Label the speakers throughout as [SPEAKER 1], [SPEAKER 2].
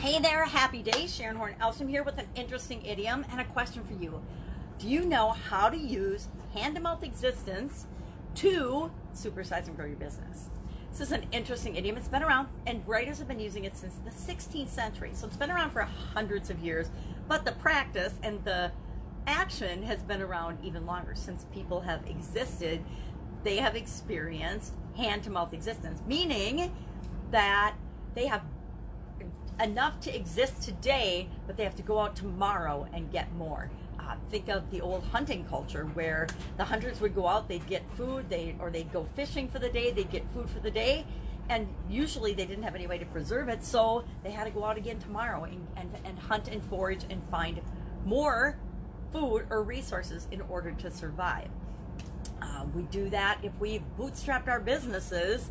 [SPEAKER 1] Hey there, happy day. Sharon Horn Elstrom here with an interesting idiom and a question for you. Do you know how to use hand to mouth existence to supersize and grow your business? This is an interesting idiom. It's been around, and writers have been using it since the 16th century. So it's been around for hundreds of years, but the practice and the action has been around even longer since people have existed. They have experienced hand to mouth existence, meaning that they have enough to exist today, but they have to go out tomorrow and get more. Uh, think of the old hunting culture where the hunters would go out, they'd get food, they or they'd go fishing for the day, they'd get food for the day, and usually they didn't have any way to preserve it, so they had to go out again tomorrow and, and, and hunt and forage and find more food or resources in order to survive. Uh, we do that if we've bootstrapped our businesses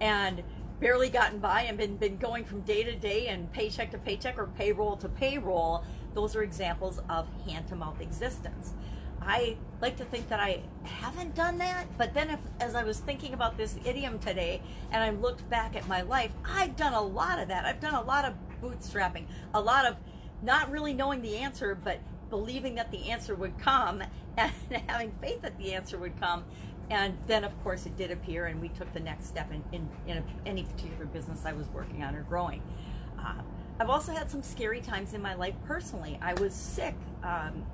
[SPEAKER 1] and barely gotten by and been, been going from day to day and paycheck to paycheck or payroll to payroll, those are examples of hand to mouth existence. I like to think that I haven't done that, but then if, as I was thinking about this idiom today and I looked back at my life, I've done a lot of that. I've done a lot of bootstrapping, a lot of not really knowing the answer, but believing that the answer would come and having faith that the answer would come and then of course it did appear and we took the next step in, in, in a, any particular business i was working on or growing. Uh, i've also had some scary times in my life personally. I was sick um,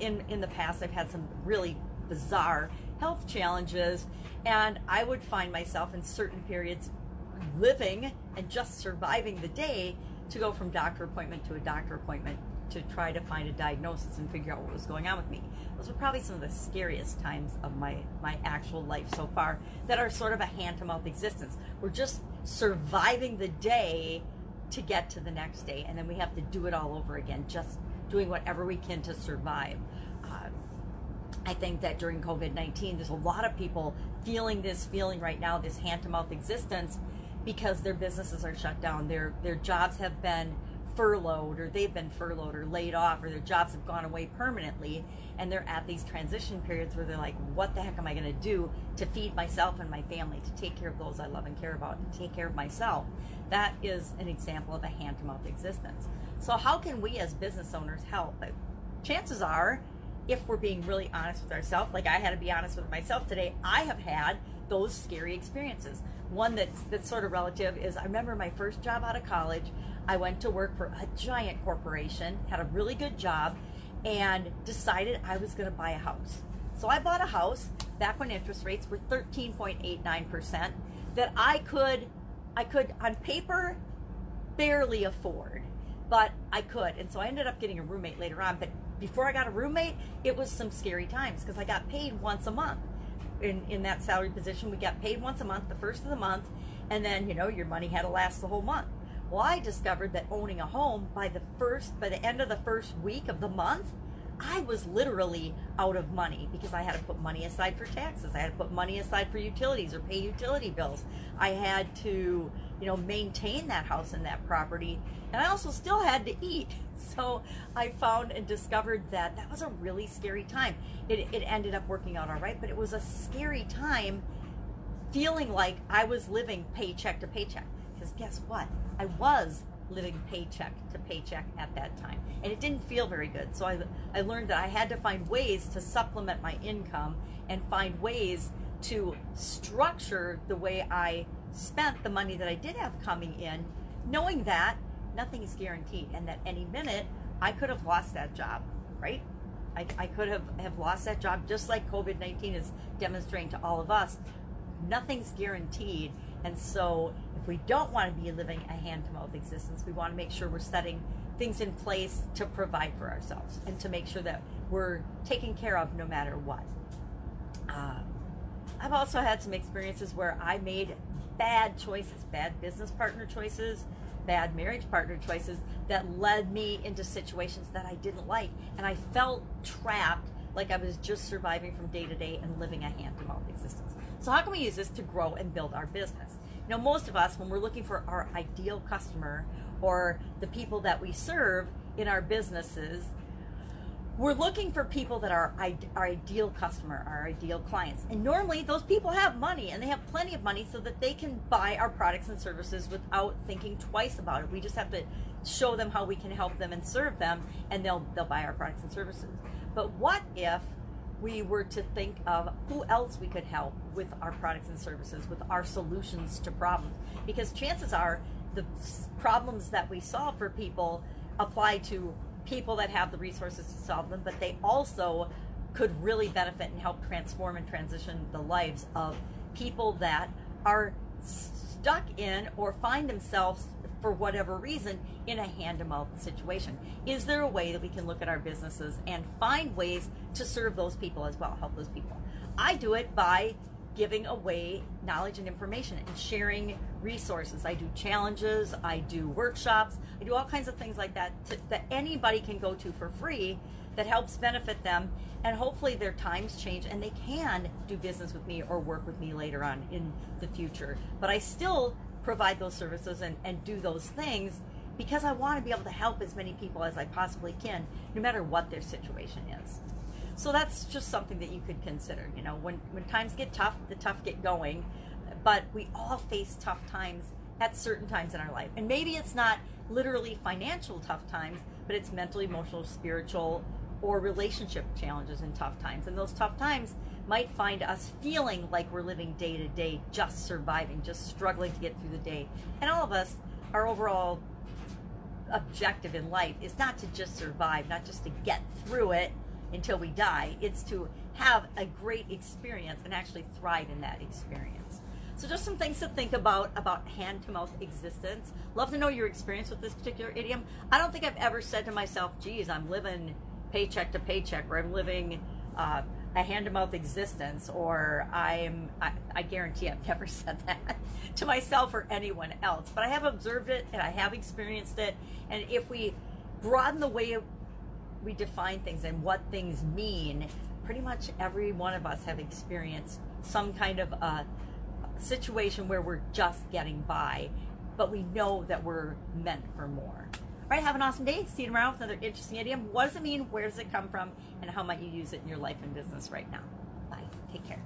[SPEAKER 1] in in the past. I've had some really bizarre health challenges and i would find myself in certain periods living and just surviving the day to go from doctor appointment to a doctor appointment to try to find a diagnosis and figure out what was going on with me. Those were probably some of the scariest times of my, my actual life so far that are sort of a hand to mouth existence. We're just surviving the day to get to the next day, and then we have to do it all over again, just doing whatever we can to survive. Uh, I think that during COVID 19, there's a lot of people feeling this feeling right now, this hand to mouth existence, because their businesses are shut down. Their, their jobs have been furloughed or they've been furloughed or laid off or their jobs have gone away permanently and they're at these transition periods where they're like what the heck am i going to do to feed myself and my family to take care of those i love and care about to take care of myself? That is an example of a hand to mouth existence. So how can we as business owners help? But chances are if we're being really honest with ourselves like i had to be honest with myself today i have had those scary experiences one that's that's sort of relative is I remember my first job out of college. I went to work for a giant corporation, had a really good job, and decided I was going to buy a house. So I bought a house back when interest rates were 13.89% that I could I could on paper barely afford, but I could. And so I ended up getting a roommate later on, but before I got a roommate, it was some scary times because I got paid once a month in, in that salary position. We got paid once a month, the first of the month, and then, you know, your money had to last the whole month. Well, I discovered that owning a home by the first, by the end of the first week of the month, I was literally out of money because I had to put money aside for taxes. I had to put money aside for utilities or pay utility bills. I had to, you know, maintain that house and that property. And I also still had to eat. So I found and discovered that that was a really scary time. It, it ended up working out all right, but it was a scary time feeling like I was living paycheck to paycheck. Because guess what? I was living paycheck to paycheck at that time. And it didn't feel very good. So I, I learned that I had to find ways to supplement my income and find ways to structure the way I spent the money that I did have coming in, knowing that nothing is guaranteed and that any minute I could have lost that job, right? I, I could have, have lost that job just like COVID 19 is demonstrating to all of us. Nothing's guaranteed. And so if we don't want to be living a hand to mouth existence, we want to make sure we're setting things in place to provide for ourselves and to make sure that we're taken care of no matter what. Uh, I've also had some experiences where I made bad choices, bad business partner choices, bad marriage partner choices that led me into situations that I didn't like. And I felt trapped like I was just surviving from day to day and living a hand to mouth existence. So, how can we use this to grow and build our business? You know, most of us, when we're looking for our ideal customer or the people that we serve in our businesses, we're looking for people that are our ideal customer, our ideal clients. And normally those people have money and they have plenty of money so that they can buy our products and services without thinking twice about it. We just have to show them how we can help them and serve them and they'll they'll buy our products and services. But what if we were to think of who else we could help with our products and services, with our solutions to problems? Because chances are the problems that we solve for people apply to people that have the resources to solve them, but they also could really benefit and help transform and transition the lives of people that are stuck in or find themselves for whatever reason in a hand to mouth situation. Is there a way that we can look at our businesses and find ways to serve those people as well, help those people? I do it by giving away knowledge and information and sharing resources. I do challenges, I do workshops, I do all kinds of things like that to, that anybody can go to for free that helps benefit them and hopefully their times change and they can do business with me or work with me later on in the future. But I still provide those services and, and do those things because I want to be able to help as many people as I possibly can, no matter what their situation is. So that's just something that you could consider. You know, when, when times get tough, the tough get going, but we all face tough times at certain times in our life. And maybe it's not literally financial tough times, but it's mental, emotional, spiritual, or relationship challenges in tough times. And those tough times might find us feeling like we're living day to day, just surviving, just struggling to get through the day. And all of us, our overall objective in life is not to just survive, not just to get through it until we die. It's to have a great experience and actually thrive in that experience. So just some things to think about about hand to mouth existence. Love to know your experience with this particular idiom. I don't think I've ever said to myself, geez, I'm living paycheck to paycheck or I'm living uh, a hand to mouth existence or I'm, I, I guarantee I've never said that to myself or anyone else. But I have observed it and I have experienced it. And if we broaden the way we define things and what things mean, pretty much every one of us have experienced some kind of a situation where we're just getting by, but we know that we're meant for more. All right, have an awesome day. See you tomorrow with another interesting idiom. What does it mean? Where does it come from? And how might you use it in your life and business right now? Bye. Take care.